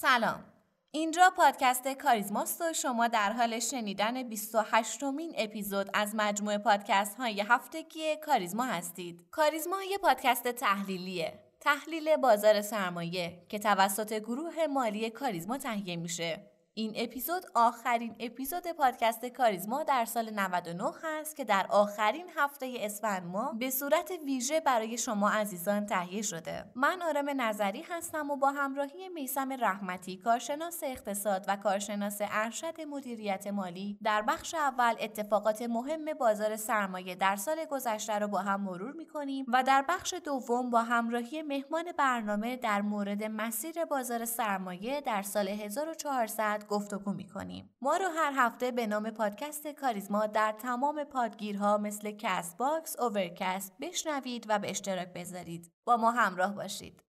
سلام اینجا پادکست کاریزماست و شما در حال شنیدن 28 مین اپیزود از مجموعه پادکست های هفتگی کاریزما هستید. کاریزما یه پادکست تحلیلیه. تحلیل بازار سرمایه که توسط گروه مالی کاریزما تهیه میشه. این اپیزود آخرین اپیزود پادکست کاریزما در سال 99 هست که در آخرین هفته اسفند ماه به صورت ویژه برای شما عزیزان تهیه شده. من آرام نظری هستم و با همراهی میسم رحمتی کارشناس اقتصاد و کارشناس ارشد مدیریت مالی در بخش اول اتفاقات مهم بازار سرمایه در سال گذشته رو با هم مرور می‌کنیم و در بخش دوم با همراهی مهمان برنامه در مورد مسیر بازار سرمایه در سال 1400 گفتگو می‌کنیم. ما رو هر هفته به نام پادکست کاریزما در تمام پادگیرها مثل Castbox، Overcast بشنوید و به اشتراک بذارید. با ما همراه باشید.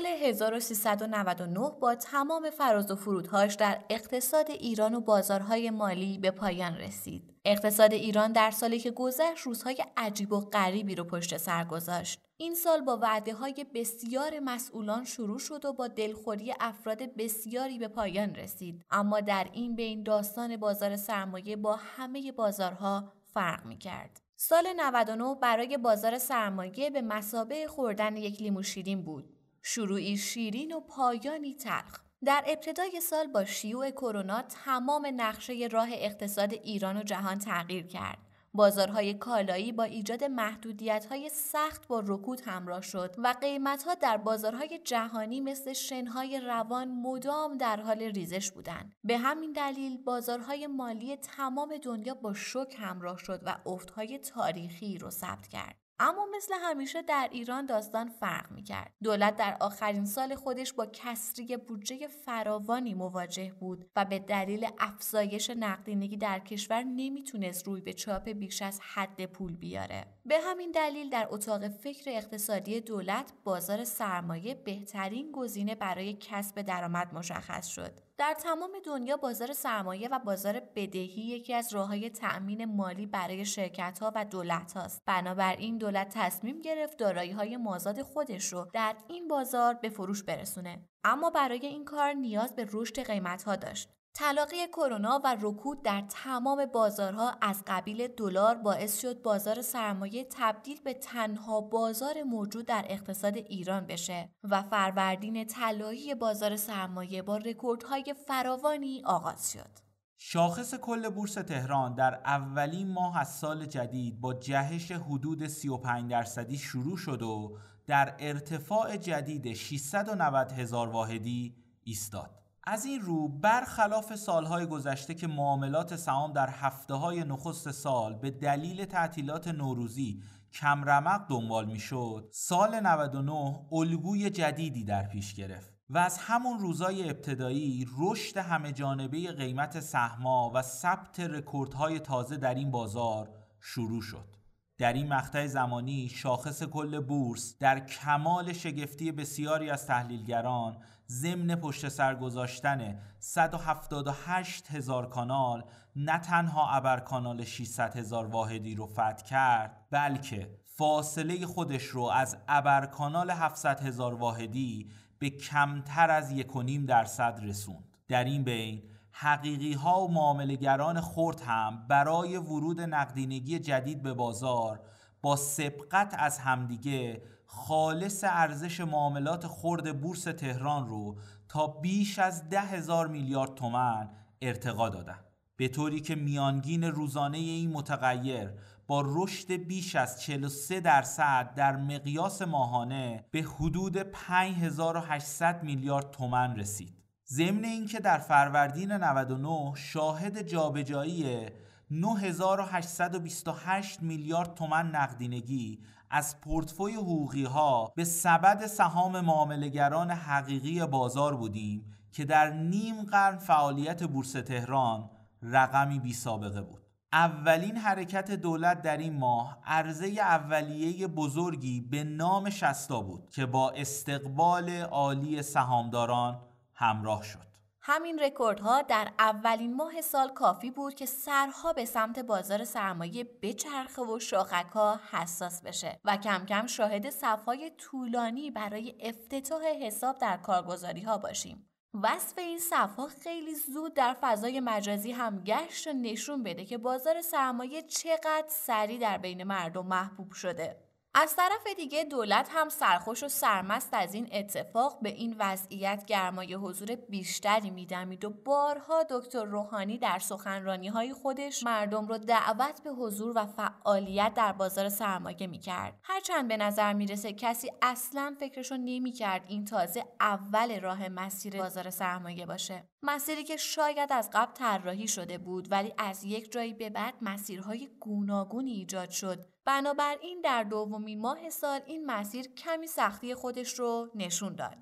سال 1399 با تمام فراز و فرودهاش در اقتصاد ایران و بازارهای مالی به پایان رسید. اقتصاد ایران در سالی که گذشت روزهای عجیب و غریبی رو پشت سر گذاشت. این سال با وعده های بسیار مسئولان شروع شد و با دلخوری افراد بسیاری به پایان رسید. اما در این بین داستان بازار سرمایه با همه بازارها فرق می کرد. سال 99 برای بازار سرمایه به مسابه خوردن یک لیمو شیرین بود. شروعی شیرین و پایانی تلخ در ابتدای سال با شیوع کرونا تمام نقشه راه اقتصاد ایران و جهان تغییر کرد. بازارهای کالایی با ایجاد محدودیت های سخت با رکود همراه شد و قیمت ها در بازارهای جهانی مثل شنهای روان مدام در حال ریزش بودند. به همین دلیل بازارهای مالی تمام دنیا با شک همراه شد و افتهای تاریخی رو ثبت کرد. اما مثل همیشه در ایران داستان فرق می کرد. دولت در آخرین سال خودش با کسری بودجه فراوانی مواجه بود و به دلیل افزایش نقدینگی در کشور نمی‌تونست روی به چاپ بیش از حد پول بیاره. به همین دلیل در اتاق فکر اقتصادی دولت بازار سرمایه بهترین گزینه برای کسب درآمد مشخص شد. در تمام دنیا بازار سرمایه و بازار بدهی یکی از راههای تأمین مالی برای شرکت ها و دولت هاست. بنابراین دولت تصمیم گرفت دارایی های مازاد خودش رو در این بازار به فروش برسونه. اما برای این کار نیاز به رشد قیمت ها داشت. تلاقی کرونا و رکود در تمام بازارها از قبیل دلار باعث شد بازار سرمایه تبدیل به تنها بازار موجود در اقتصاد ایران بشه و فروردین طلایی بازار سرمایه با رکوردهای فراوانی آغاز شد. شاخص کل بورس تهران در اولین ماه از سال جدید با جهش حدود 35 درصدی شروع شد و در ارتفاع جدید 690 هزار واحدی ایستاد. از این رو برخلاف سالهای گذشته که معاملات سهام در هفته های نخست سال به دلیل تعطیلات نوروزی کمرمق دنبال می‌شد سال 99 الگوی جدیدی در پیش گرفت و از همون روزای ابتدایی رشد همه جانبه قیمت سهما و ثبت رکوردهای تازه در این بازار شروع شد. در این مقطع زمانی شاخص کل بورس در کمال شگفتی بسیاری از تحلیلگران ضمن پشت سر گذاشتن 178 هزار کانال نه تنها ابر کانال 600 هزار واحدی رو فتح کرد بلکه فاصله خودش رو از ابر کانال 700 هزار واحدی به کمتر از 1.5 درصد رسوند. در این بین حقیقی ها و معاملگران خرد هم برای ورود نقدینگی جدید به بازار با سبقت از همدیگه خالص ارزش معاملات خرد بورس تهران رو تا بیش از ده هزار میلیارد تومن ارتقا دادن. به طوری که میانگین روزانه این متغیر با رشد بیش از 43 درصد در مقیاس ماهانه به حدود 5800 میلیارد تومن رسید. ضمن اینکه در فروردین 99 شاهد جابجایی 9828 میلیارد تومن نقدینگی از پورتفوی حقوقی ها به سبد سهام معاملهگران حقیقی بازار بودیم که در نیم قرن فعالیت بورس تهران رقمی بی سابقه بود اولین حرکت دولت در این ماه عرضه اولیه بزرگی به نام شستا بود که با استقبال عالی سهامداران همراه شد. همین رکوردها در اولین ماه سال کافی بود که سرها به سمت بازار سرمایه بچرخه و شاخکها حساس بشه و کم کم شاهد صفهای طولانی برای افتتاح حساب در کارگزاری ها باشیم. وصف این صفها خیلی زود در فضای مجازی هم گشت و نشون بده که بازار سرمایه چقدر سریع در بین مردم محبوب شده. از طرف دیگه دولت هم سرخوش و سرمست از این اتفاق به این وضعیت گرمای حضور بیشتری میدمید و بارها دکتر روحانی در سخنرانی های خودش مردم رو دعوت به حضور و فعالیت در بازار سرمایه می‌کرد. هرچند به نظر می‌رسه کسی اصلا فکرشو نمی‌کرد این تازه اول راه مسیر بازار سرمایه باشه. مسیری که شاید از قبل طراحی شده بود ولی از یک جایی به بعد مسیرهای گوناگونی ایجاد شد بنابراین در دومین ماه سال این مسیر کمی سختی خودش رو نشون داد.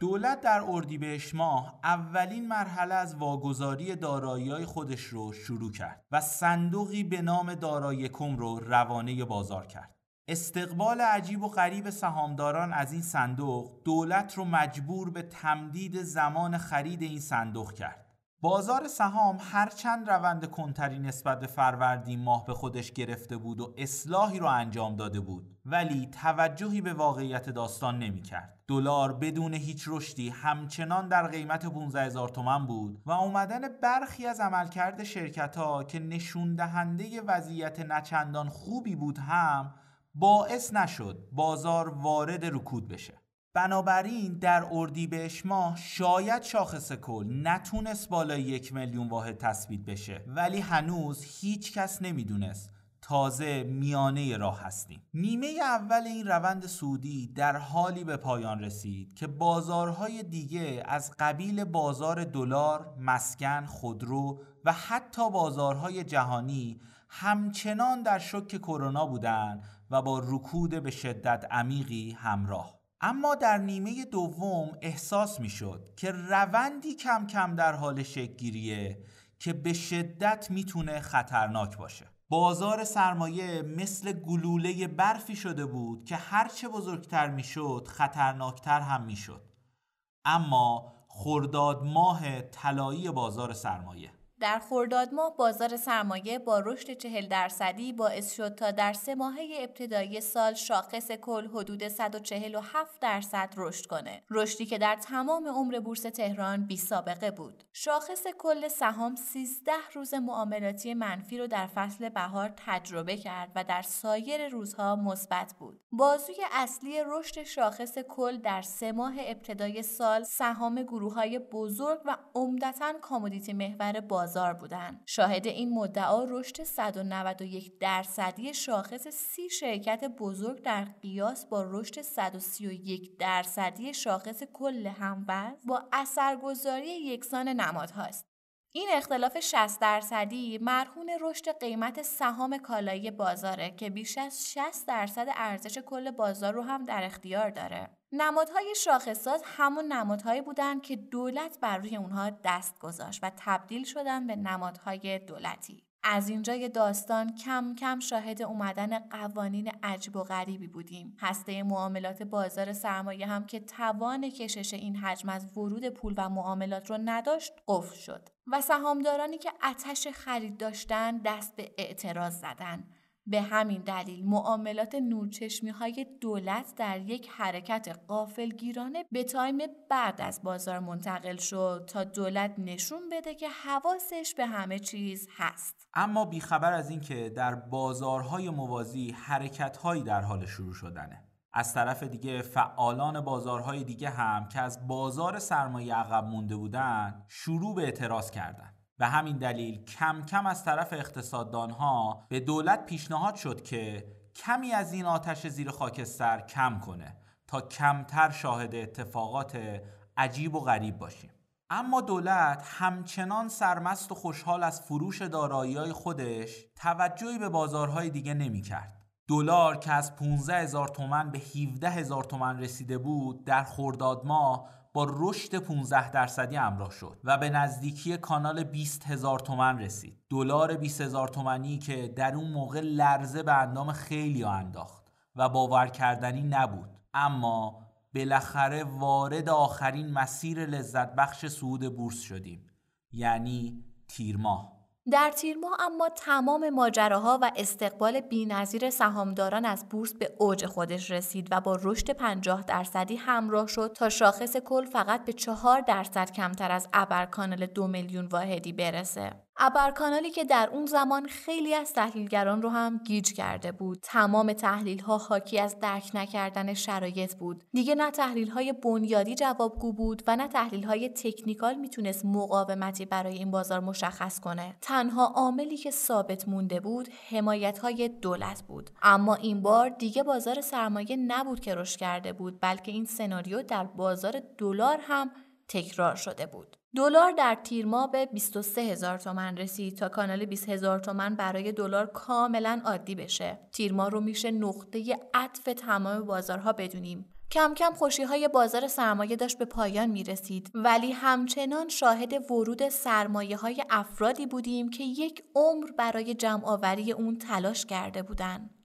دولت در اردیبهشت ماه اولین مرحله از واگذاری دارایی خودش رو شروع کرد و صندوقی به نام دارایی کم رو روانه بازار کرد. استقبال عجیب و غریب سهامداران از این صندوق دولت رو مجبور به تمدید زمان خرید این صندوق کرد. بازار سهام هرچند روند کنتری نسبت به فروردین ماه به خودش گرفته بود و اصلاحی رو انجام داده بود ولی توجهی به واقعیت داستان نمی‌کرد. دلار بدون هیچ رشدی همچنان در قیمت 15 هزار تومن بود و اومدن برخی از عملکرد شرکت ها که نشون دهنده وضعیت نچندان خوبی بود هم باعث نشد بازار وارد رکود بشه. بنابراین در اردیبهشت ماه شاید شاخص کل نتونست بالای یک میلیون واحد تثبیت بشه ولی هنوز هیچ کس نمی‌دونست. تازه میانه راه هستیم. نیمه اول این روند سودی در حالی به پایان رسید که بازارهای دیگه از قبیل بازار دلار، مسکن، خودرو و حتی بازارهای جهانی همچنان در شک کرونا بودند و با رکود به شدت عمیقی همراه. اما در نیمه دوم احساس می شد که روندی کم کم در حال شکگیریه که به شدت می‌تونه خطرناک باشه. بازار سرمایه مثل گلوله برفی شده بود که هرچه بزرگتر می‌شد خطرناکتر هم می‌شد. اما خرداد ماه طلایی بازار سرمایه. در خرداد ماه بازار سرمایه با رشد چهل درصدی باعث شد تا در سه ماهه ابتدایی سال شاخص کل حدود 147 درصد رشد کنه. رشدی که در تمام عمر بورس تهران بی سابقه بود. شاخص کل سهام 13 روز معاملاتی منفی رو در فصل بهار تجربه کرد و در سایر روزها مثبت بود. بازوی اصلی رشد شاخص کل در سه ماه ابتدای سال سهام گروه های بزرگ و عمدتا کامودیتی محور باز بازار بودن. شاهد این مدعا رشد 191 درصدی شاخص سی شرکت بزرگ در قیاس با رشد 131 درصدی شاخص کل هموز با اثرگذاری یکسان نمادهاست. این اختلاف 60 درصدی مرهون رشد قیمت سهام کالایی بازاره که بیش از 60 درصد ارزش کل بازار رو هم در اختیار داره. نمادهای شاخصات همون نمادهایی بودند که دولت بر روی اونها دست گذاشت و تبدیل شدن به نمادهای دولتی. از اینجای داستان کم کم شاهد اومدن قوانین عجب و غریبی بودیم. هسته معاملات بازار سرمایه هم که توان کشش این حجم از ورود پول و معاملات رو نداشت قفل شد و سهامدارانی که اتش خرید داشتن دست به اعتراض زدن به همین دلیل معاملات نورچشمی های دولت در یک حرکت قافلگیرانه به تایم بعد از بازار منتقل شد تا دولت نشون بده که حواسش به همه چیز هست اما بیخبر از اینکه در بازارهای موازی حرکتهایی در حال شروع شدنه از طرف دیگه فعالان بازارهای دیگه هم که از بازار سرمایه عقب مونده بودن شروع به اعتراض کردند. به همین دلیل کم کم از طرف اقتصاددانها به دولت پیشنهاد شد که کمی از این آتش زیر خاکستر کم کنه تا کمتر شاهد اتفاقات عجیب و غریب باشیم اما دولت همچنان سرمست و خوشحال از فروش دارایی خودش توجهی به بازارهای دیگه نمی کرد. دلار که از 15 هزار تومن به 17 هزار تومن رسیده بود در خرداد ماه با رشد 15 درصدی همراه شد و به نزدیکی کانال 20 هزار تومن رسید. دلار 20 هزار تومنی که در اون موقع لرزه به اندام خیلی انداخت و باور کردنی نبود. اما بالاخره وارد آخرین مسیر لذت بخش صعود بورس شدیم یعنی تیر ماه. در تیر ماه اما تمام ماجراها و استقبال بینظیر سهامداران از بورس به اوج خودش رسید و با رشد 50 درصدی همراه شد تا شاخص کل فقط به 4 درصد کمتر از ابرکانال دو میلیون واحدی برسه. ابرکانالی که در اون زمان خیلی از تحلیلگران رو هم گیج کرده بود. تمام تحلیل ها حاکی از درک نکردن شرایط بود. دیگه نه تحلیل های بنیادی جوابگو بود و نه تحلیل های تکنیکال می‌تونست مقاومتی برای این بازار مشخص کنه. تنها عاملی که ثابت مونده بود حمایت های دولت بود. اما این بار دیگه بازار سرمایه نبود که رشد کرده بود بلکه این سناریو در بازار دلار هم تکرار شده بود. دلار در تیر ماه به 23 هزار تومن رسید تا کانال 20 هزار تومن برای دلار کاملا عادی بشه. تیر ماه رو میشه نقطه عطف تمام بازارها بدونیم. کم کم خوشی های بازار سرمایه داشت به پایان می رسید ولی همچنان شاهد ورود سرمایه های افرادی بودیم که یک عمر برای جمع آوری اون تلاش کرده بودند.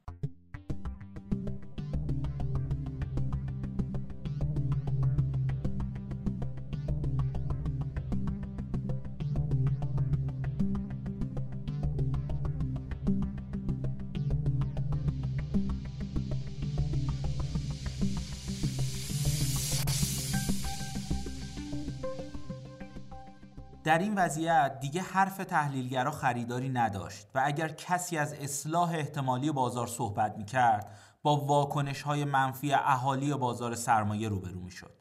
در این وضعیت دیگه حرف تحلیلگرا خریداری نداشت و اگر کسی از اصلاح احتمالی بازار صحبت می کرد با واکنش های منفی اهالی بازار سرمایه روبرو می شد.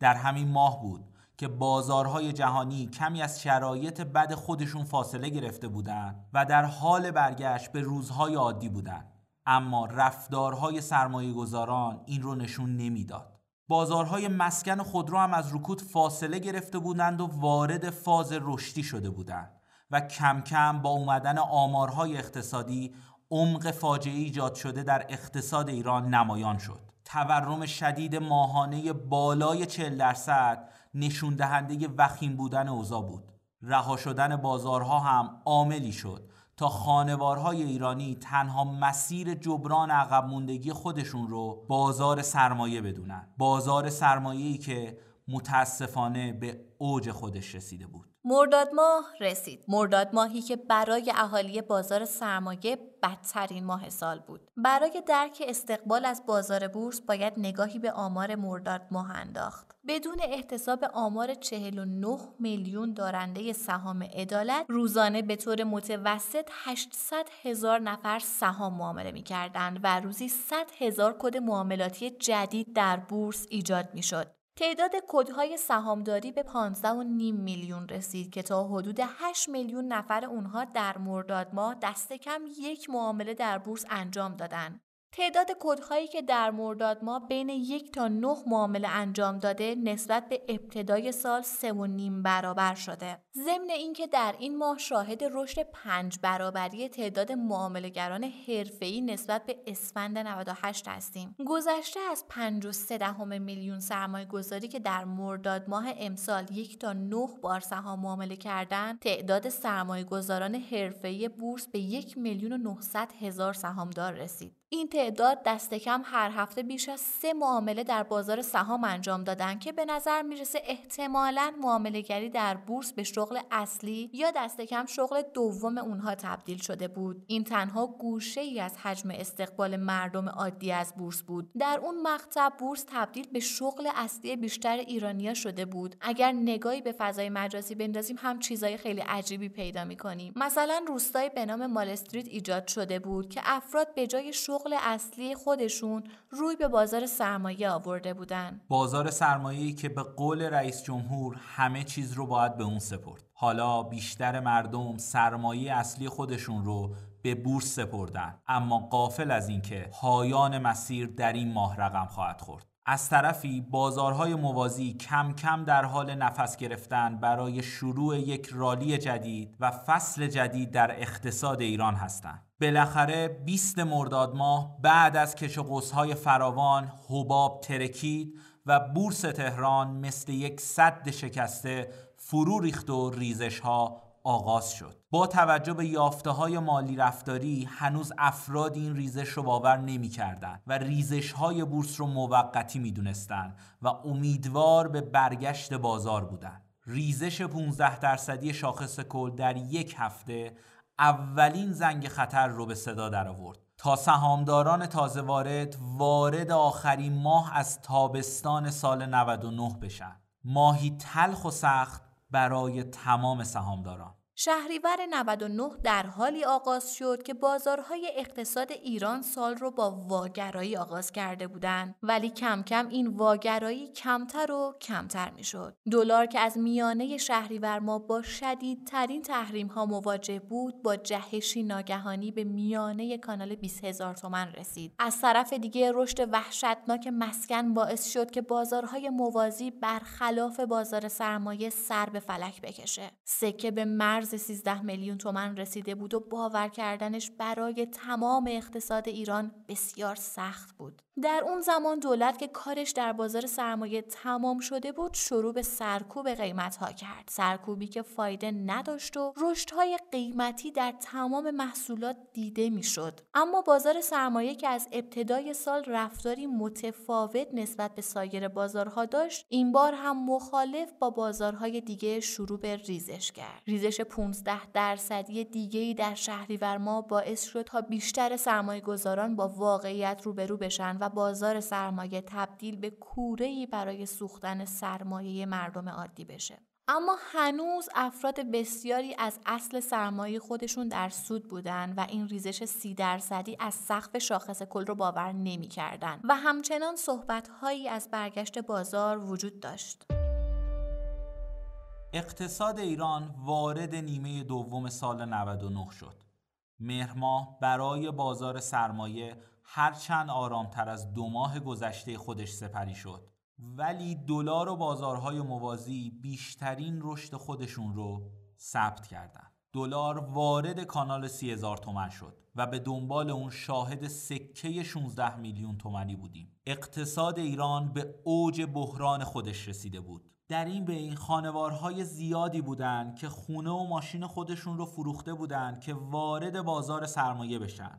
در همین ماه بود که بازارهای جهانی کمی از شرایط بد خودشون فاصله گرفته بودند و در حال برگشت به روزهای عادی بودند. اما رفتارهای سرمایه گذاران این رو نشون نمی‌داد. بازارهای مسکن خودرو هم از رکود فاصله گرفته بودند و وارد فاز رشدی شده بودند و کم کم با اومدن آمارهای اقتصادی عمق فاجعه ایجاد شده در اقتصاد ایران نمایان شد. تورم شدید ماهانه بالای 40 درصد نشون دهنده وخیم بودن اوضاع بود. رها شدن بازارها هم عاملی شد. تا خانوارهای ایرانی تنها مسیر جبران عقب موندگی خودشون رو بازار سرمایه بدونن بازار سرمایه‌ای که متاسفانه به اوج خودش رسیده بود مرداد ماه رسید. مرداد ماهی که برای اهالی بازار سرمایه بدترین ماه سال بود. برای درک استقبال از بازار بورس باید نگاهی به آمار مرداد ماه انداخت. بدون احتساب آمار 49 میلیون دارنده سهام عدالت روزانه به طور متوسط 800 هزار نفر سهام معامله می کردن و روزی 100 هزار کد معاملاتی جدید در بورس ایجاد می شد. تعداد کدهای سهامداری به 15.5 میلیون رسید که تا حدود 8 میلیون نفر اونها در مرداد ماه دست کم یک معامله در بورس انجام دادند. تعداد کدهایی که در مرداد ما بین یک تا نه معامله انجام داده نسبت به ابتدای سال سه و نیم برابر شده. ضمن اینکه در این ماه شاهد رشد پنج برابری تعداد معاملهگران حرفه‌ای نسبت به اسفند 98 هستیم. گذشته از 5 و 3 دهم میلیون سرمایه گذاری که در مرداد ماه امسال یک تا نه بار سهام معامله کردن، تعداد سرمایه گذاران حرفه‌ای بورس به یک میلیون و 900 هزار سهامدار رسید. این تعداد دست کم هر هفته بیش از سه معامله در بازار سهام انجام دادن که به نظر می‌رسه احتمالا معاملهگری در بورس به شغل اصلی یا دست کم شغل دوم اونها تبدیل شده بود. این تنها گوشه ای از حجم استقبال مردم عادی از بورس بود. در اون مقطع بورس تبدیل به شغل اصلی بیشتر ایرانیا شده بود. اگر نگاهی به فضای مجازی بندازیم هم چیزای خیلی عجیبی پیدا می‌کنیم. مثلا روستایی به نام مال استریت ایجاد شده بود که افراد به جای شغل شغل اصلی خودشون روی به بازار سرمایه آورده بودن. بازار سرمایه که به قول رئیس جمهور همه چیز رو باید به اون سپرد. حالا بیشتر مردم سرمایه اصلی خودشون رو به بورس سپردن. اما قافل از اینکه پایان مسیر در این ماه رقم خواهد خورد. از طرفی بازارهای موازی کم کم در حال نفس گرفتن برای شروع یک رالی جدید و فصل جدید در اقتصاد ایران هستند. بالاخره 20 مرداد ماه بعد از کش و فراوان حباب ترکید و بورس تهران مثل یک صد شکسته فرو ریخت و ریزش ها آغاز شد. با توجه به یافته های مالی رفتاری هنوز افراد این ریزش رو باور نمی کردن و ریزش های بورس رو موقتی می دونستن و امیدوار به برگشت بازار بودن ریزش 15 درصدی شاخص کل در یک هفته اولین زنگ خطر رو به صدا در آورد تا سهامداران تازه وارد وارد آخرین ماه از تابستان سال 99 بشن. ماهی تلخ و سخت برای تمام سهامداران. شهریور 99 در حالی آغاز شد که بازارهای اقتصاد ایران سال رو با واگرایی آغاز کرده بودند ولی کم کم این واگرایی کمتر و کمتر می شد. دلار که از میانه شهریور ما با شدیدترین تحریم ها مواجه بود با جهشی ناگهانی به میانه کانال 20 هزار تومن رسید. از طرف دیگه رشد وحشتناک مسکن باعث شد که بازارهای موازی برخلاف بازار سرمایه سر به فلک بکشه. سکه به مرز 13 میلیون تومن رسیده بود و باور کردنش برای تمام اقتصاد ایران بسیار سخت بود. در اون زمان دولت که کارش در بازار سرمایه تمام شده بود شروع به سرکوب قیمت ها کرد. سرکوبی که فایده نداشت و رشد های قیمتی در تمام محصولات دیده می‌شد. اما بازار سرمایه که از ابتدای سال رفتاری متفاوت نسبت به سایر بازارها داشت این بار هم مخالف با بازارهای دیگه شروع به ریزش کرد. ریزش 15 درصدی دیگه ای در شهریور ما باعث شد تا بیشتر سرمایه گذاران با واقعیت روبرو بشن و بازار سرمایه تبدیل به کوره‌ای برای سوختن سرمایه مردم عادی بشه. اما هنوز افراد بسیاری از اصل سرمایه خودشون در سود بودن و این ریزش سی درصدی از سقف شاخص کل رو باور نمی کردن و همچنان صحبت هایی از برگشت بازار وجود داشت. اقتصاد ایران وارد نیمه دوم سال 99 شد. مهرماه برای بازار سرمایه هرچند آرامتر از دو ماه گذشته خودش سپری شد ولی دلار و بازارهای موازی بیشترین رشد خودشون رو ثبت کردند. دلار وارد کانال سی هزار تومن شد و به دنبال اون شاهد سکه 16 میلیون تومنی بودیم اقتصاد ایران به اوج بحران خودش رسیده بود در این بین خانوارهای زیادی بودند که خونه و ماشین خودشون رو فروخته بودند که وارد بازار سرمایه بشن.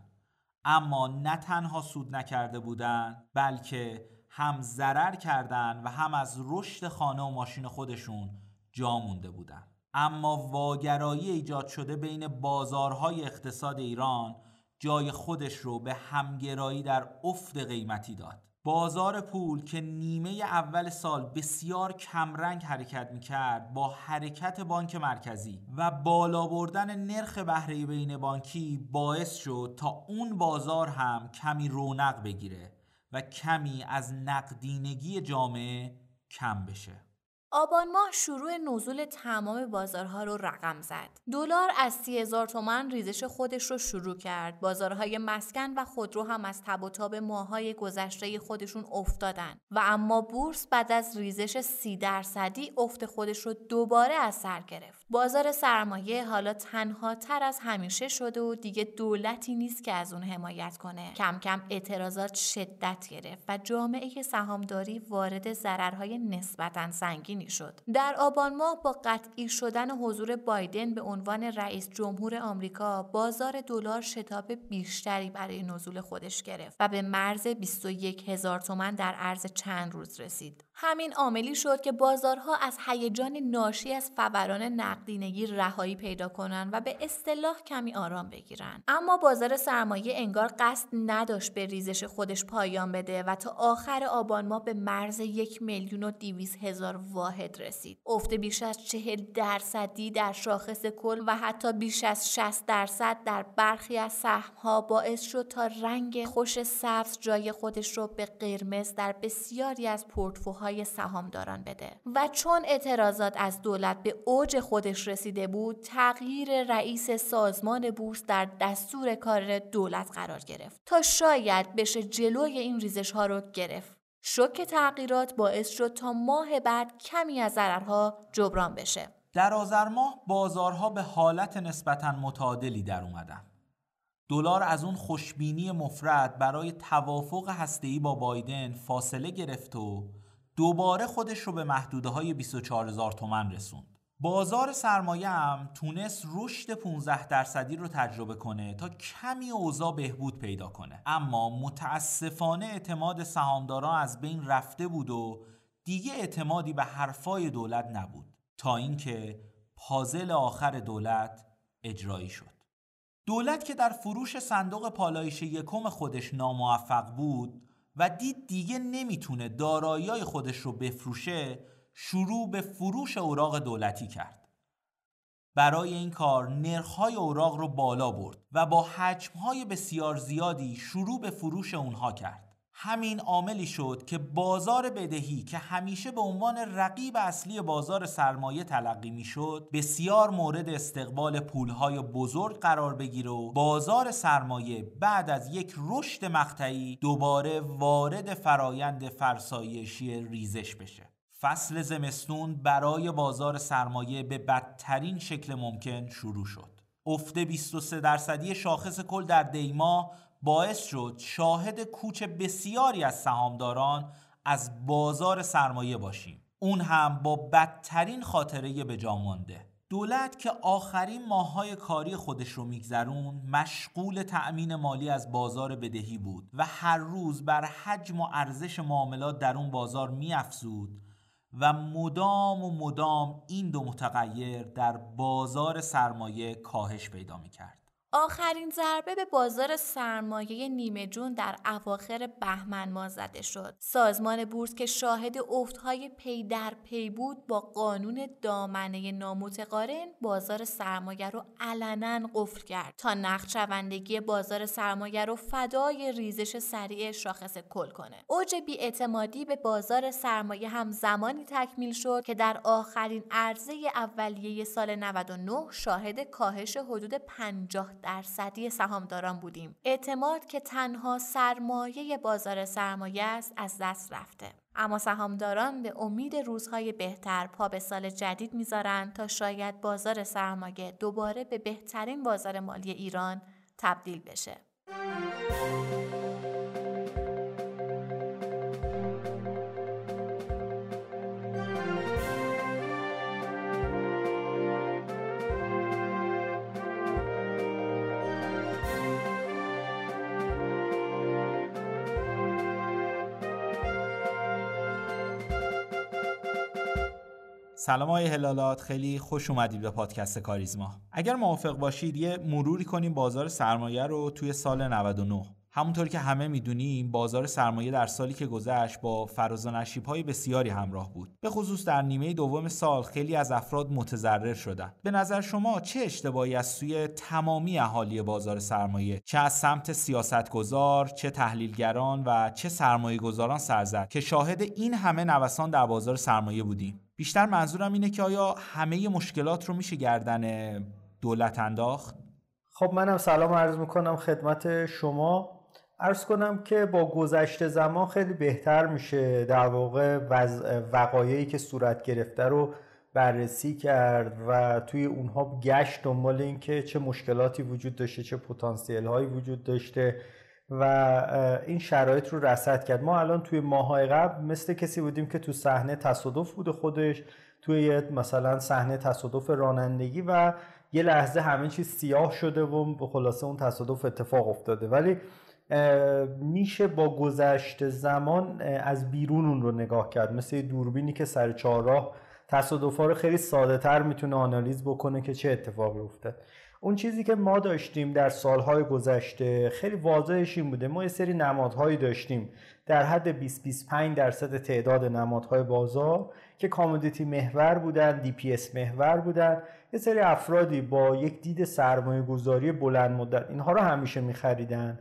اما نه تنها سود نکرده بودند بلکه هم ضرر کردند و هم از رشد خانه و ماشین خودشون جا مونده بودند اما واگرایی ایجاد شده بین بازارهای اقتصاد ایران جای خودش رو به همگرایی در افت قیمتی داد. بازار پول که نیمه اول سال بسیار کمرنگ حرکت می کرد با حرکت بانک مرکزی و بالا بردن نرخ بهره بین بانکی باعث شد تا اون بازار هم کمی رونق بگیره و کمی از نقدینگی جامعه کم بشه. آبان ماه شروع نزول تمام بازارها رو رقم زد. دلار از سی هزار تومن ریزش خودش رو شروع کرد. بازارهای مسکن و خودرو هم از تب و تاب ماهای گذشته خودشون افتادن و اما بورس بعد از ریزش سی درصدی افت خودش رو دوباره از سر گرفت. بازار سرمایه حالا تنها تر از همیشه شده و دیگه دولتی نیست که از اون حمایت کنه. کم کم اعتراضات شدت گرفت و جامعه سهامداری وارد ضررهای نسبتا سنگین شد. در آبان ماه با قطعی شدن حضور بایدن به عنوان رئیس جمهور آمریکا بازار دلار شتاب بیشتری برای نزول خودش گرفت و به مرز 21 هزار تومن در عرض چند روز رسید. همین عاملی شد که بازارها از هیجان ناشی از فوران نقدینگی رهایی پیدا کنند و به اصطلاح کمی آرام بگیرند اما بازار سرمایه انگار قصد نداشت به ریزش خودش پایان بده و تا آخر آبان ما به مرز یک میلیون و دیویز هزار واحد رسید. افت بیش از چهل درصدی در شاخص کل و حتی بیش از 60 درصد در برخی از سهمها باعث شد تا رنگ خوش سبز جای خودش رو به قرمز در بسیاری از پورتفوهای های سهامداران بده. و چون اعتراضات از دولت به اوج خودش رسیده بود تغییر رئیس سازمان بورس در دستور کار دولت قرار گرفت تا شاید بشه جلوی این ریزش ها رو گرفت. شوک تغییرات باعث شد تا ماه بعد کمی از ضررها جبران بشه. در آذر ماه بازارها به حالت نسبتا متعادلی در اومدن. دلار از اون خوشبینی مفرد برای توافق هسته‌ای با بایدن فاصله گرفت و دوباره خودش رو به محدوده های 24 هزار تومن رسوند. بازار سرمایه هم تونست رشد 15 درصدی رو تجربه کنه تا کمی اوضاع بهبود پیدا کنه. اما متاسفانه اعتماد سهامداران از بین رفته بود و دیگه اعتمادی به حرفای دولت نبود. تا اینکه پازل آخر دولت اجرایی شد. دولت که در فروش صندوق پالایش یکم خودش ناموفق بود و دید دیگه نمی‌تونه دارایی خودش رو بفروشه شروع به فروش اوراق دولتی کرد. برای این کار نرخ‌های اوراق رو بالا برد و با حجم‌های بسیار زیادی شروع به فروش اونها کرد. همین عاملی شد که بازار بدهی که همیشه به عنوان رقیب اصلی بازار سرمایه تلقی می‌شد بسیار مورد استقبال پولهای بزرگ قرار بگیره و بازار سرمایه بعد از یک رشد مقطعی دوباره وارد فرایند فرسایشی ریزش بشه. فصل زمستون برای بازار سرمایه به بدترین شکل ممکن شروع شد. افت 23 درصدی شاخص کل در دیما باعث شد شاهد کوچ بسیاری از سهامداران از بازار سرمایه باشیم. اون هم با بدترین خاطره به جا مانده. دولت که آخرین ماههای کاری خودش رو میگذرون مشغول تأمین مالی از بازار بدهی بود و هر روز بر حجم و ارزش معاملات در اون بازار میافزود و مدام و مدام این دو متغیر در بازار سرمایه کاهش پیدا می‌کرد. آخرین ضربه به بازار سرمایه نیمه جون در اواخر بهمن ما زده شد. سازمان بورس که شاهد افتهای پی در پی بود با قانون دامنه نامتقارن بازار سرمایه رو علنا قفل کرد تا نقشوندگی بازار سرمایه رو فدای ریزش سریع شاخص کل کنه. اوج بیاعتمادی به بازار سرمایه هم زمانی تکمیل شد که در آخرین عرضه اولیه سال 99 شاهد کاهش حدود 50 درصدی سهامداران بودیم. اعتماد که تنها سرمایه بازار سرمایه است از دست رفته. اما سهامداران به امید روزهای بهتر پا به سال جدید می‌ذارند تا شاید بازار سرمایه دوباره به بهترین بازار مالی ایران تبدیل بشه. سلام های هلالات خیلی خوش اومدید به پادکست کاریزما. اگر موافق باشید یه مروری کنیم بازار سرمایه رو توی سال 99 همونطور که همه می‌دونیم بازار سرمایه در سالی که گذشت با فراز و های بسیاری همراه بود. به خصوص در نیمه دوم سال خیلی از افراد متضرر شدن. به نظر شما چه اشتباهی از سوی تمامی اهالی بازار سرمایه؟ چه از سمت سیاستگزار چه تحلیلگران و چه سرمایه گذاران سرزد که شاهد این همه نوسان در بازار سرمایه بودیم؟ بیشتر منظورم اینه که آیا همه مشکلات رو میشه گردن دولت انداخت؟ خب منم سلام عرض می‌کنم خدمت شما. ارز کنم که با گذشته زمان خیلی بهتر میشه در واقع وقایعی که صورت گرفته رو بررسی کرد و توی اونها گشت دنبال اینکه چه مشکلاتی وجود داشته چه پتانسیل هایی وجود داشته. و این شرایط رو رصد کرد. ما الان توی ماهای قبل مثل کسی بودیم که تو صحنه تصادف بوده خودش توی مثلا صحنه تصادف رانندگی و یه لحظه همه چیز سیاه شده و خلاصه اون تصادف اتفاق افتاده. ولی میشه با گذشت زمان از بیرون اون رو نگاه کرد. مثل دوربینی که سر چهارراه تصادفا رو خیلی ساده تر می‌تونه آنالیز بکنه که چه اتفاقی افتاد. اون چیزی که ما داشتیم در سالهای گذشته خیلی واضحش این بوده. ما یه سری نمادهایی داشتیم. در حد 20-25 درصد تعداد نمادهای بازار که commodity محور بودن DPS محور بودن. یه سری افرادی با یک دید سرمایه گذاری بلند مدت اینها رو همیشه میخریدن.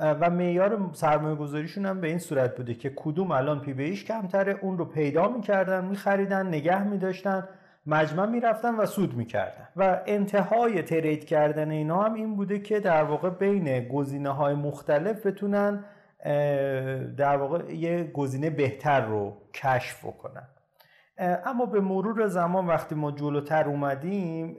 و معیار سرمایه گذاریشون هم به این صورت بوده که کدوم الان P به E ش کمتره اون رو پیدا می‌کردن میخریدن نگه میداشتن. مجمع می‌رفتن و سود می‌کردن. و انتهای trade کردن اینا هم این بوده که در واقع بین گزینه های مختلف بتونن در واقع یه گزینه بهتر رو کشف کنن اما به مرور زمان وقتی ما جلوتر اومدیم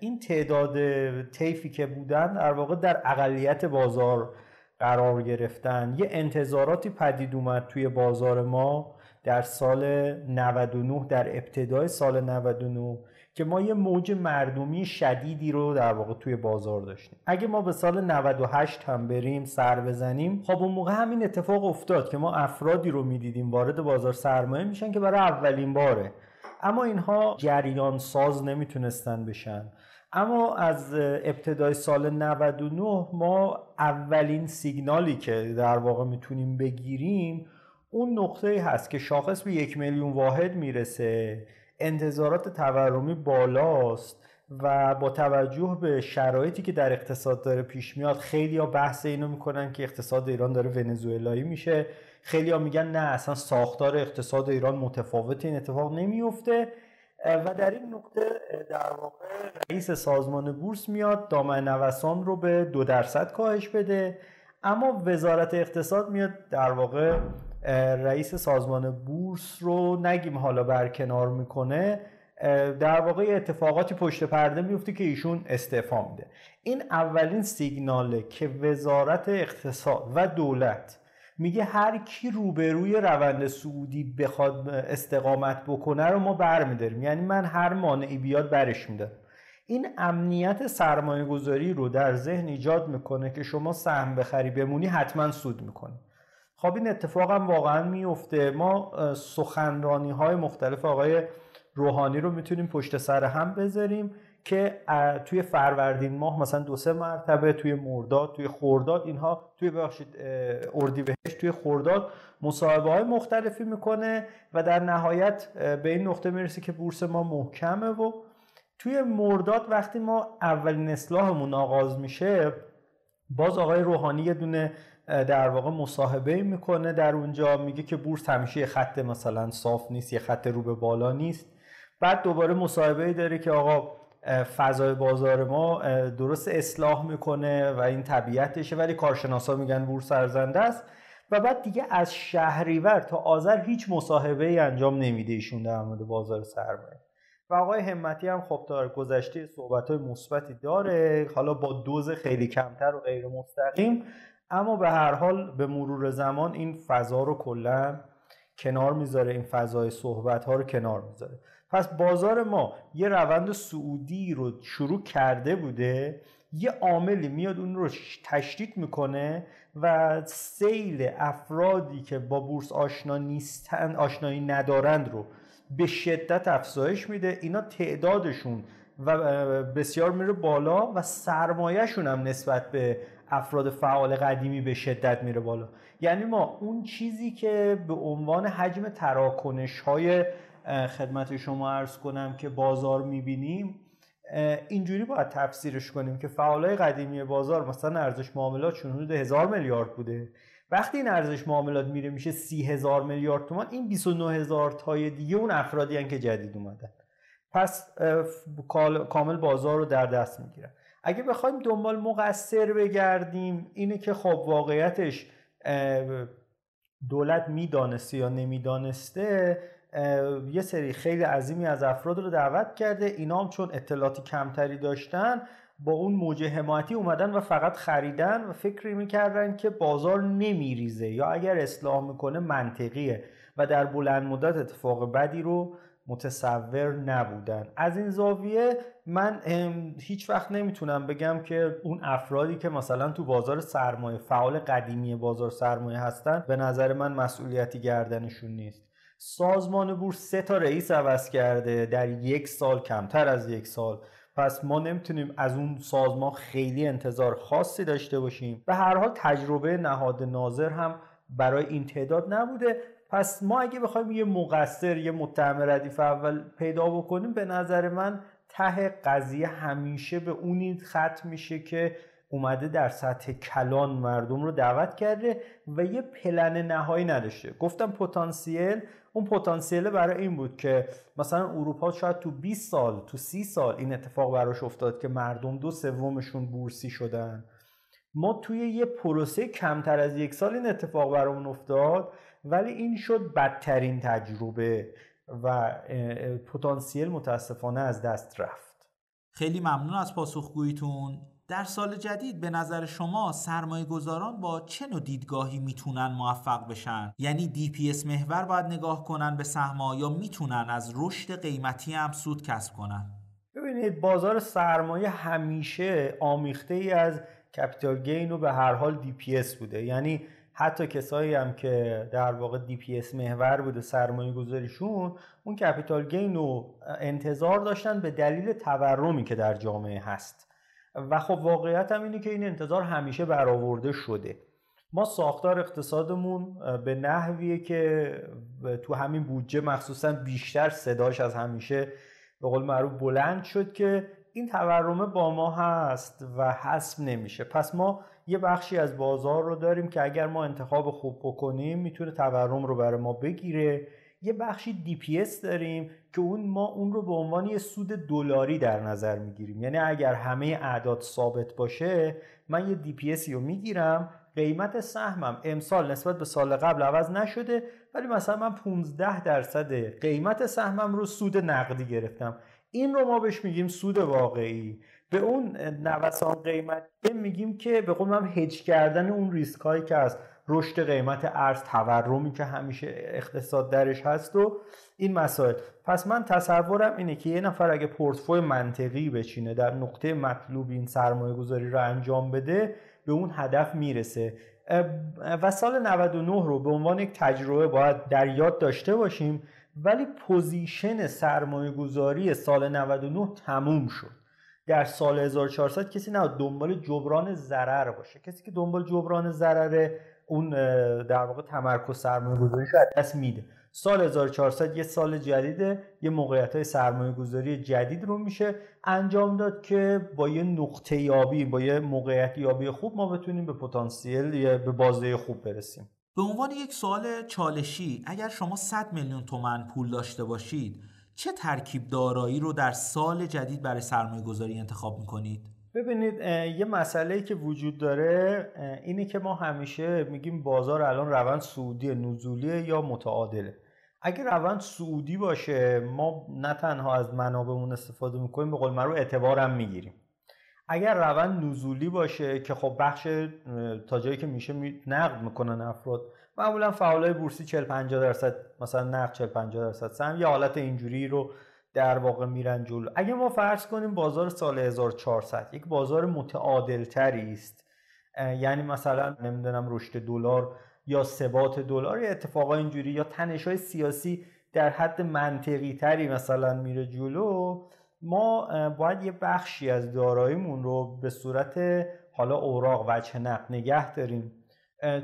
این تعداد طیفی که بودن در واقع در اقلیت بازار قرار گرفتن. یه انتظاراتی پدید اومد توی بازار ما. در سال 99 در ابتدای سال 99 که ما یه موج مردمی شدیدی رو در واقع توی بازار داشتیم. اگه ما به سال 98 هم بریم سر بزنیم خب اون موقع همین اتفاق افتاد که ما افرادی رو می‌دیدیم وارد بازار سرمایه میشن که برای اولین باره. اما اینها جریان ساز نمی‌تونستن بشن. اما از ابتدای سال 99 ما اولین سیگنالی که در واقع می‌تونیم بگیریم اون نقطه هست که شاخص به یک میلیون واحد می‌رسه. انتظارات تورمی بالاست و با توجه به شرایطی که در اقتصاد داره پیش میاد خیلی ها بحث اینو می‌کنن که اقتصاد ایران داره ونزوئلایی میشه. خیلی ها میگن نه اصلا ساختار اقتصاد ایران متفاوت این اتفاق نمیفته و در این نقطه در واقع رئیس سازمان بورس میاد دامن نوسان رو به دو درصد کاهش بده. اما وزارت اقتصاد میاد در واقع رئیس سازمان بورس رو نگیم حالا برکنار می‌کنه در واقع اتفاقاتی پشت پرده میفته که ایشون استعفا میده. این اولین سیگناله که وزارت اقتصاد و دولت میگه هر کی روبروی روند سعودی بخواد استقامت بکنه رو ما برمیداریم. یعنی من هر مانعی بیاد برش میدم. این امنیت سرمایه گذاری رو در ذهن ایجاد می‌کنه که شما سهم بخری بمونی حتما سود می‌کنه خب این اتفاق هم واقعا میفته ما سخنرانی های مختلف آقای روحانی رو می‌تونیم پشت سر هم بذاریم که توی فروردین ماه مثلا دو سه مرتبه توی مرداد توی خورداد اینها توی بخشید اردیبهشت توی خورداد مصاحبه های مختلفی می‌کنه و در نهایت به این نقطه می‌رسه که بورس ما محکمه و توی مرداد وقتی ما اولین اصلاحمون آغاز میشه باز آقای روحانی یه دونه در واقع مصاحبه می‌کنه در اونجا میگه که بورس همیشه یه خط مثلا صاف نیست یه خط رو به بالا نیست. بعد دوباره مصاحبه داره که آقا فضای بازار ما درست اصلاح می‌کنه و این طبیعتشه ولی کارشناسا میگن بورس ارزنده است. و بعد دیگه از شهریور تا آذر هیچ مصاحبه ای انجام نمیده ایشون در مورد بازار سرمایه. و آقای همتی هم خب داره گذشته صحبت های مثبتی داره حالا با دوز خیلی کمتر و غیر مستقیم اما به هر حال به مرور زمان این فضا رو کلا کنار می‌ذاره این فضای صحبت ها رو کنار می‌ذاره. پس بازار ما یه روند سعودی رو شروع کرده بوده یه عاملی میاد اون رو تشدید می‌کنه و سیل افرادی که با بورس آشنا نیستن آشنایی ندارند رو به شدت افزایش میده. اینا تعدادشون و بسیار میره بالا و سرمایهشون هم نسبت به افراد فعال قدیمی به شدت میره بالا. یعنی ما اون چیزی که به عنوان حجم تراکنش های خدمت شما ارز کنم که بازار می‌بینیم اینجوری باید تفسیرش کنیم که فعالای قدیمی بازار مثلا ارزش معاملاتشون حدود هزار میلیارد بوده. وقتی این ارزش معاملات میره میشه سی هزار میلیارد تومان این 29 هزار تای دیگه اون افرادی هن که جدید اومدن. پس کامل بازار رو در دست می‌گیرن. اگه بخوایم دنبال مقصر بگردیم اینه که خب واقعیتش دولت می‌دانسته یا نمی‌دانسته یه سری خیلی عظیمی از افراد رو دعوت کرده. اینا هم چون اطلاعاتی کمتری داشتن با اون موجه حمایتی اومدن و فقط خریدن و فکری می‌کردن که بازار نمیریزه. یا اگر اصلاح می‌کنه منطقیه و در بلند مدت اتفاق بدی رو متصور نبودن. از این زاویه من هیچ وقت نمی‌تونم بگم که اون افرادی که مثلا تو بازار سرمایه فعال قدیمی بازار سرمایه هستن به نظر من مسئولیتی گردنشون نیست. سازمان بورس سه تا رئیس عوض کرده در یک سال کمتر از یک سال. پس ما نمی‌تونیم از اون سازمان خیلی انتظار خاصی داشته باشیم. به هر حال تجربه نهاد ناظر هم برای این تعداد نبوده. پس ما اگه بخوایم یه مقصر یه متهم ردیف اول پیدا بکنیم به نظر من ته قضیه همیشه به اونی ختم میشه که اومده در سطح کلان مردم رو دعوت کرده و یه پلن نهایی نداشته. گفتم پتانسیل اون پتانسیل برای این بود که مثلا اروپا شاید تو 20 سال تو 30 سال این اتفاق براش افتاد که مردم دو سومشون بورسی شدن. ما توی یه پروسه کمتر از یک سال این اتفاق برامون افتاد ولی این شد بدترین تجربه و پتانسیل متاسفانه از دست رفت. خیلی ممنون از پاسخگوییتون. در سال جدید به نظر شما سرمایه گذاران با چه نوع دیدگاهی می‌تونن موفق بشن؟ یعنی DPS محور باید نگاه کنن به سهما یا می‌تونن از رشد قیمتی هم سود کسب کنن؟ ببینید بازار سرمایه همیشه آمیخته ای از capital gain و به هر حال DPS بوده یعنی حتی کسایی هم که در واقع DPS محور بوده سرمایه گذاریشون اون capital gain رو انتظار داشتن به دلیل تورمی که در جامعه هست و خب واقعیت هم اینه که این انتظار همیشه برآورده شده. ما ساختار اقتصادمون به نحویه که تو همین بودجه مخصوصا بیشتر صداش از همیشه به قول معروف بلند شد که این تورمه با ما هست و حسب نمیشه. پس ما یه بخشی از بازار رو داریم که اگر ما انتخاب خوب بکنیم می‌تونه تورم رو برای ما بگیره. یه بخشی اس داریم که اون ما اون رو به عنوان یه سود دلاری در نظر می‌گیریم. یعنی اگر همه اعداد ثابت باشه من یه اسی رو می‌گیرم قیمت سهمم امسال نسبت به سال قبل عوض نشده ولی مثلا من 15 درصد قیمت سهمم رو سود نقدی گرفتم. این رو ما بهش میگیم سود واقعی. به اون نوسان قیمت میگیم که به قول من هج کردن اون ریسک هایی که از رشد قیمت ارز تورمی که همیشه اقتصاد درش هست و این مسائل. پس من تصورم اینه که یه نفر اگه پورتفوی منطقی بچینه در نقطه مطلوب این سرمایه گذاری رو انجام بده به اون هدف می‌رسه. و سال 99 رو به عنوان یک تجربه باید در یاد داشته باشیم ولی position سرمایه گذاری سال 99 تموم شد. در سال 1400 کسی نه دنبال جبران ضرر باشه. کسی که دنبال جبران ضرر اون در واقع تمرکز سرمایه گذاری از دست میده سال 1400 یه سال جدیده یه موقعیت های سرمایه گذاری جدید رو میشه انجام داد که با یه نقطه یابی با یه موقعیت یابی خوب ما بتونیم به پتانسیل یا به بازده خوب برسیم به عنوان یک سوال چالشی اگر شما 100 میلیون تومن پول داشته باشید چه ترکیب دارایی رو در سال جدید برای سرمایه گذاری انتخاب می‌کنید؟ ببینید یه مسئله که وجود داره اینه که ما همیشه میگیم بازار الان روند سعودی نزولی یا متعادله. اگر روند سعودی باشه ما نه تنها از منابعمون استفاده می‌کنیم به قول معروف اعتبارم می‌گیریم. اگر روند نزولی باشه که خب بخش تا جایی که میشه نقد می‌کنن افراد معمولا فعالای بورسی 40 50 درصد مثلا نقد 40 50 درصد سهم یه حالت اینجوری رو در واقع میرن جلو. اگه ما فرض کنیم بازار سال 1400 یک بازار متعادل تری است یعنی مثلا نمی‌دونم رشد دلار یا ثبات دلار یا اتفاقا اینجوری یا تنش های سیاسی در حد منطقی تری مثلا میره جلو ما باید یه بخشی از داراییمون رو به صورت حالا اوراق وجه نقد نگه داریم.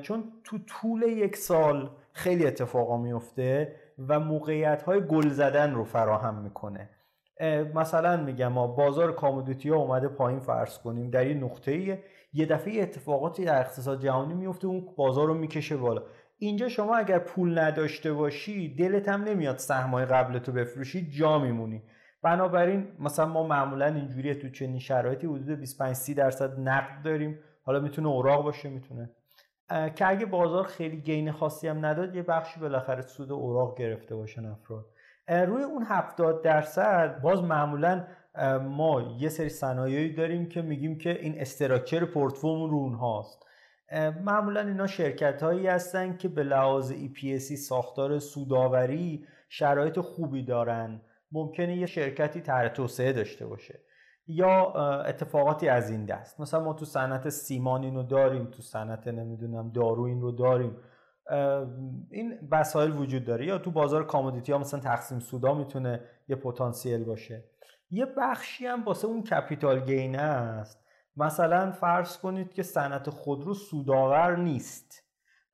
چون تو طول یک سال خیلی اتفاقا میفته. و موقعیت های گل زدن رو فراهم می‌کنه. مثلا میگم ما بازار کامودیتی ها اومده پایین فرض کنیم در این نقطه یه دفعه اتفاقاتی در اقتصاد جهانی میفته اون بازار رو می‌کشه بالا. اینجا شما اگر پول نداشته باشی دلت هم نمیاد سهمای تو بفروشی جا میمونی. بنابراین مثلا ما معمولا اینجوری تو چنین شرایطی حدود 25 30 درصد نقد داریم. حالا می‌تونه اوراق باشه می‌تونه که اگه بازار خیلی گین خاصی هم نداد یه بخشی بالاخره سود اوراق گرفته باشن افراد. روی اون 70 درصد باز معمولا ما یه سری صنایعی داریم که میگیم که این استراکچر پورتفومون رو اونهاست. معمولا اینا شرکت هایی هستن که به لحاظ EPSی ساختار سوداوری شرایط خوبی دارن. ممکنه یه شرکتی تر توسعه داشته باشه. یا اتفاقاتی از این دست. مثلا ما تو صنعت سیمان اینو داریم تو صنعت نمی‌دونم دارو این رو داریم این وسایل وجود داره. یا تو بازار کامودیتی ها مثلا تقسیم سودا می‌تونه یه پتانسیل باشه. یه بخشی هم واسه اون کپیتال گینه است. مثلا فرض کنید که صنعت خودرو سودآور نیست.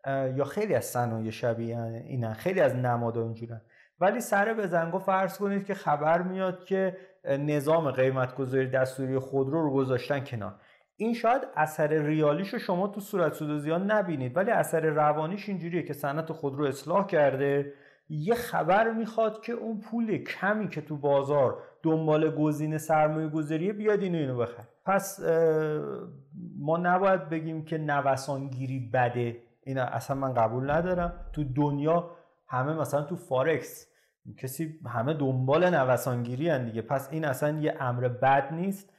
یا خیلی از صنایع شبیه اینن خیلی از نمادا اینجورن. ولی سر بزنگو فرض کنید که خبر میاد که نظام قیمت گذاری دستوری خودرو رو گذاشتن کنار. این شاید اثر ریالیش رو شما تو صورت سود نبینید ولی اثر روانیش اینجوریه که صنعت خودرو اصلاح کرده. یه خبر می‌خواد که اون پول کمی که تو بازار دنبال گزینه سرمایه گذاریه بیاد اینو اینو بخر پس ما نباید بگیم که نوسانگیری بده. این اصلا من قبول ندارم. تو دنیا همه مثلا تو فارکس کسی همه دنبال نوسانگیری هن دیگه. پس این اصلا یه امر بد نیست.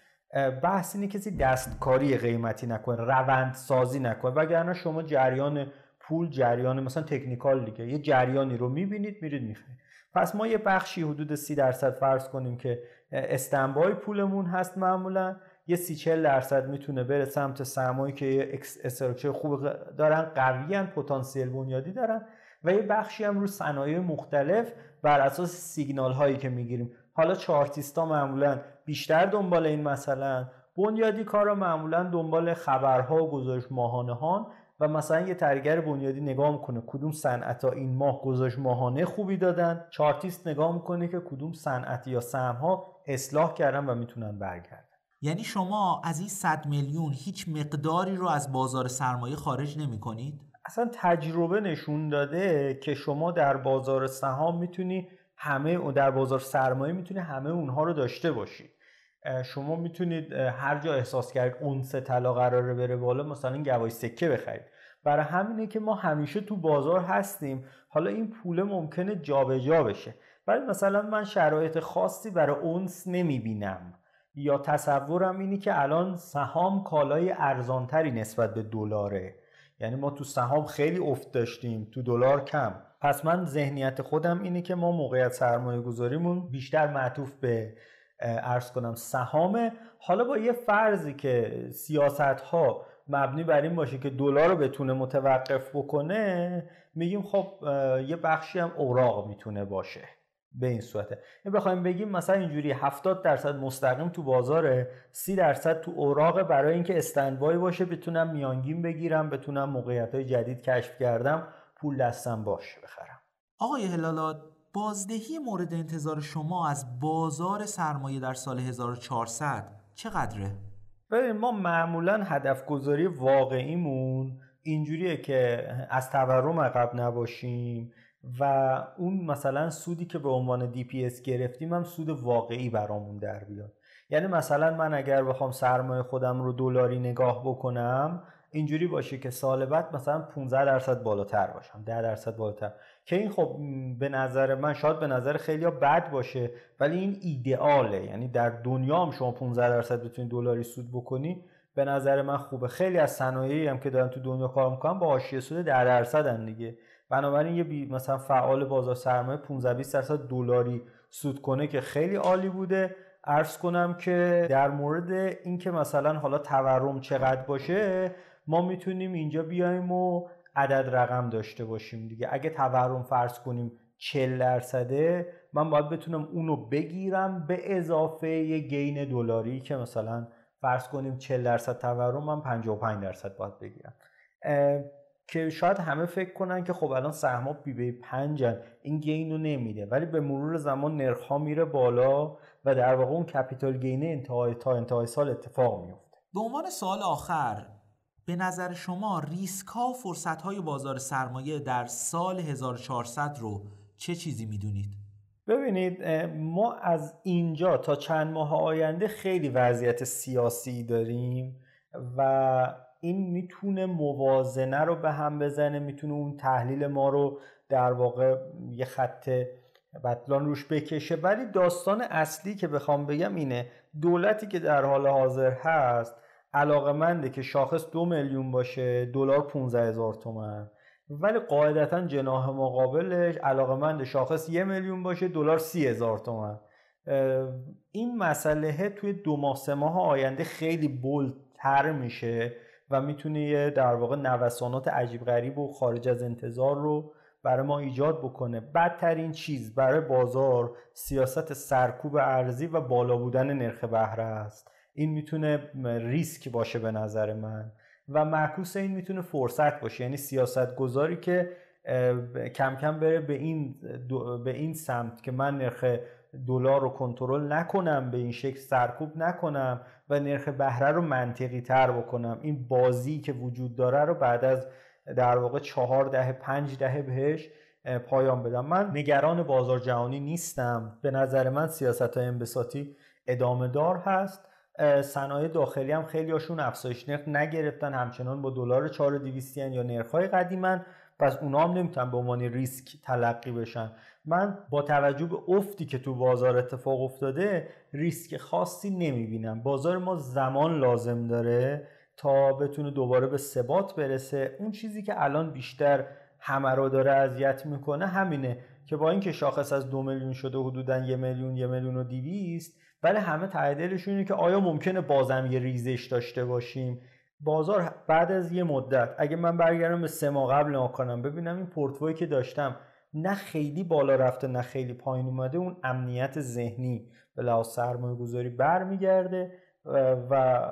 بحث اینه کسی دستکاری قیمتی نکنه روند سازی نکنه. وگرنه شما جریان پول جریان مثلا تکنیکال دیگه یه جریانی رو می‌بینید میرید می‌خرید. پس ما یه بخشی حدود سی درصد فرض کنیم که استنبای پولمون هست معمولا. یه سی چل درصد می‌تونه بره سمت سرمایه که استراکچر خوب دارن قوی پتانسیل بنیادی دارن. و یه بخشی هم رو صنایع مختلف بر اساس سیگنال هایی که می‌گیریم. حالا چارتیستا معمولا بیشتر دنبال این مثلا بنیادی کارا معمولا دنبال خبرها و گزارش ماهانه ها و مثلا یه ترگر بنیادی نگاه می‌کنه. کدوم صنعت ها این ماه گزارش ماهانه خوبی دادن؟ چارتیست نگاه می‌کنه که کدوم صنعت یا سهم ها اصلاح کردن و می‌تونن برگردن؟ یعنی شما از این 100 میلیون هیچ مقداری رو از بازار سرمایه خارج نمی کنید؟ اصلا تجربه نشون داده که شما در بازار سهام می‌تونی همه در بازار سرمایه می‌تونی همه اونها رو داشته باشی. شما می‌تونید هر جا احساس کرد اونس طلا قراره بره بالا مثلا این گواهی سکه بخرید. برای همینه که ما همیشه تو بازار هستیم. حالا این پول ممکنه جابجا جا بشه. ولی مثلا من شرایط خاصی برای اونس نمی‌بینم. یا تصورم اینی که الان سهام کالای ارزانتری نسبت به دلاره. یعنی ما تو سهام خیلی افت داشتیم تو دلار کم. پس من ذهنیت خودم اینه که ما موقعیت سرمایه گذاریمون بیشتر معطوف به ارز کنم سهامه. حالا با یه فرضی که سیاست ها مبنی بر این باشه که دلار رو بتونه متوقف بکنه میگیم خب یه بخشی هم اوراق می‌تونه باشه. به این صورته. این بخوایم بگیم مثلا اینجوری 70 درصد مستقیم تو بازاره 30 درصد تو اوراق برای اینکه استندبای باشه بتونم میانگین بگیرم بتونم موقعیت های جدید کشف کردم پول دستم باشه بخرم. آقای هلالات بازدهی مورد انتظار شما از بازار سرمایه در سال 1400 چقدره؟ ببین ما معمولا هدف گذاری واقعیمون اینجوریه که از تورم عقب نباشیم. و اون مثلا سودی که به عنوان DPS گرفتیم هم سود واقعی برامون در بیاد. یعنی مثلا من اگر بخوام سرمایه خودم رو دلاری نگاه بکنم اینجوری باشه که سال بعد مثلا 15 درصد بالاتر باشم 10 درصد بالاتر. که این خب به نظر من شاید به نظر خیلی بد باشه ولی این ایدئاله. یعنی در دنیا هم شما 15 درصد بتونید دلاری سود بکنی به نظر من خوبه. خیلی از صنایعی هم که دارن تو دنیا کار می‌کنن با حاشیه سود 10 درصدن دیگه. بنابراین یه بی مثلا فعال بازار سرمایه 15 20 درصد دلاری سود کنه که خیلی عالی بوده. عرض کنم که در مورد اینکه مثلا حالا تورم چقدر باشه ما می‌تونیم اینجا بیایم و عدد رقم داشته باشیم دیگه. اگه تورم فرض کنیم 40 درصده من باید بتونم اونو بگیرم به اضافه یه گین دلاری که مثلا فرض کنیم 40 درصد تورم من 55 درصد باید بگیرم. که شاید همه فکر کنن که خب الان سهم‌ها P به E پنجن. این gain رو نمیده. ولی به مرور زمان نرخ ها میره بالا و در واقع اون capital gain ه انتهای تا انتهای سال اتفاق میفته. به عنوان سوال آخر به نظر شما ریسک ها و فرصت های بازار سرمایه در سال 1400 رو چه چیزی می‌دونید؟ ببینید ما از اینجا تا چند ماه آینده خیلی وضعیت سیاسی داریم و این می‌تونه موازنه رو به هم بزنه می‌تونه اون تحلیل ما رو در واقع یه خط بطلان روش بکشه. ولی داستان اصلی که بخوام بگم اینه دولتی که در حال حاضر هست علاقمنده که شاخص دو میلیون باشه دلار 15 هزار تومن. ولی قاعدتا جناح مقابلش علاقمند شاخص یه میلیون باشه دلار سی هزار تومن. این مسئله توی دو ماه سه ماه آینده خیلی بولتر میشه. و می‌تونه یه در واقع نوسانات عجیب غریب و خارج از انتظار رو برای ما ایجاد بکنه. بدترین چیز برای بازار سیاست سرکوب ارزی و بالا بودن نرخ بهره است. این می‌تونه ریسک باشه به نظر من و معکوس این می‌تونه فرصت باشه. یعنی سیاست گذاری که کم کم بره به این به این سمت که من نرخ دلار رو کنترل نکنم به این شکل سرکوب نکنم و نرخ بهره رو منطقی تر بکنم. این بازی که وجود داره رو بعد از در واقع چهار دهه پنج دهه بهش پایان بدم. من نگران بازار جهانی نیستم. به نظر من سیاست های انبساطی ادامه دار هست. صنایع داخلی هم خیلی هاشون افزایش نرخ نگرفتن. همچنان با دلار 4200 یا نرخ های قدیمن. پس اونا هم نمی‌تونن به عنوان ریسک تلقی بشن. من با توجه به افتی که تو بازار اتفاق افتاده ریسک خاصی نمی‌بینم. بازار ما زمان لازم داره تا بتونه دوباره به ثبات برسه. اون چیزی که الان بیشتر همه رو داره اذیت می‌کنه همینه که با اینکه شاخص از دو میلیون شده حدودا یه میلیون یه میلیون و دیویست ولی همه تعدیلشون اینه که آیا ممکنه بازم یه ریزش داشته باشیم. بازار بعد از یه مدت اگه من برگردم به سه ماه قبل نکنم کنم ببینم این پورتفوی که داشتم نه خیلی بالا رفته نه خیلی پایین اومده اون امنیت ذهنی به لحاظ سرمایه گذاری برمیگرده و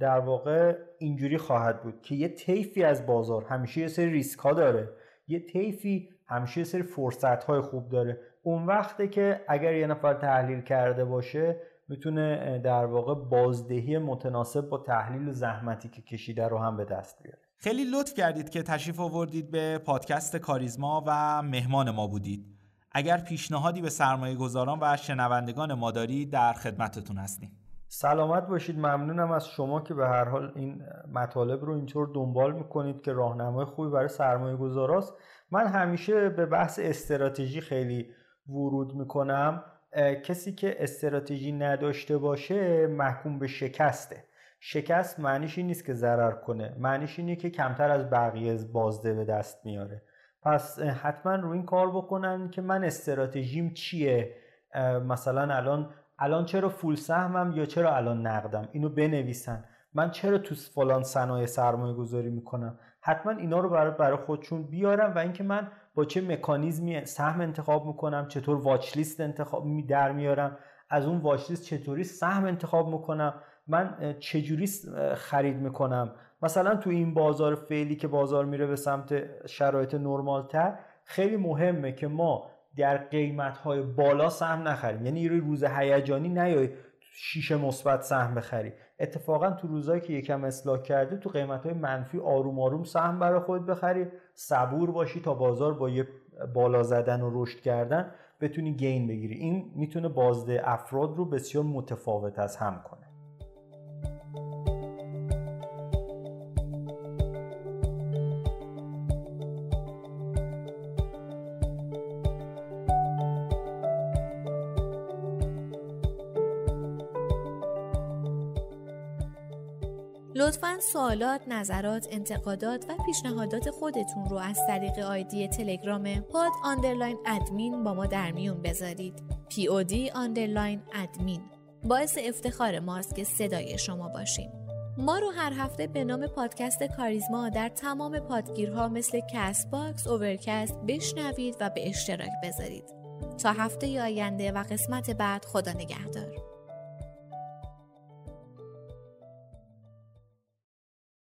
در واقع اینجوری خواهد بود که یه طیفی از بازار همیشه یه سری ریسک ها داره یه طیفی همیشه یه سری فرصت های خوب داره. اون وقته که اگر یه نفر تحلیل کرده باشه می‌تونه در واقع بازدهی متناسب با تحلیل زحمتی که کشیده رو هم به دست بیاره. خیلی لطف کردید که تشریف آوردید به پادکست کاریزما و مهمان ما بودید. اگر پیشنهادی به سرمایه گذاران و شنوندگان ما دارید در خدمتتون هستیم. سلامت باشید. ممنونم از شما که به هر حال این مطالب رو اینطور دنبال می‌کنید که راهنمای خوبی برای سرمایه گذاراست من همیشه به بحث استراتژی خیلی ورود می‌کنم. کسی که استراتژی نداشته باشه محکوم به شکسته. شکست معنیش این نیست که ضرر کنه معنیش اینه که کمتر از بقیه بازده به دست میاره. پس حتما رو این کار بکنن که من استراتژیم چیه؟ مثلا الان الان چرا فول سهمم یا چرا الان نقدم؟ اینو بنویسن. من چرا تو فلان صنایع سرمایه گذاری می‌کنم؟ حتما اینا رو برای برای خودشون بیارم و اینکه من با چه مکانیزمی سهم انتخاب می‌کنم چطور واچ لیست انتخاب در میارم از اون واچ لیست چطوری سهم انتخاب می‌کنم؟ من چجوری خرید می‌کنم؟ مثلا تو این بازار فعلی که بازار میره به سمت شرایط نرمالتر خیلی مهمه که ما در قیمت های بالا سهم نخریم. یعنی روز هیجانی نیای شیشه مثبت سهم بخری. اتفاقا تو روزایی که یکم اصلاح کرده تو قیمت های منفی آروم آروم سهم برای خود بخری. صبور باشی تا بازار با یه بالا زدن و رشد کردن بتونی gain بگیری. این می‌تونه بازده افراد رو بسیار متفاوت از هم کنه. سوالات، نظرات، انتقادات و پیشنهادات خودتون رو از طریق آیدی تلگرام pod underline admin با ما در میون بذارید. P underline admin باعث افتخار ماست که صدای شما باشیم. ما رو هر هفته به نام پادکست کاریزما در تمام پادگیرها مثل Castbox، Overcast بشنوید و به اشتراک بذارید. تا هفته آینده و قسمت بعد خدا نگهدار.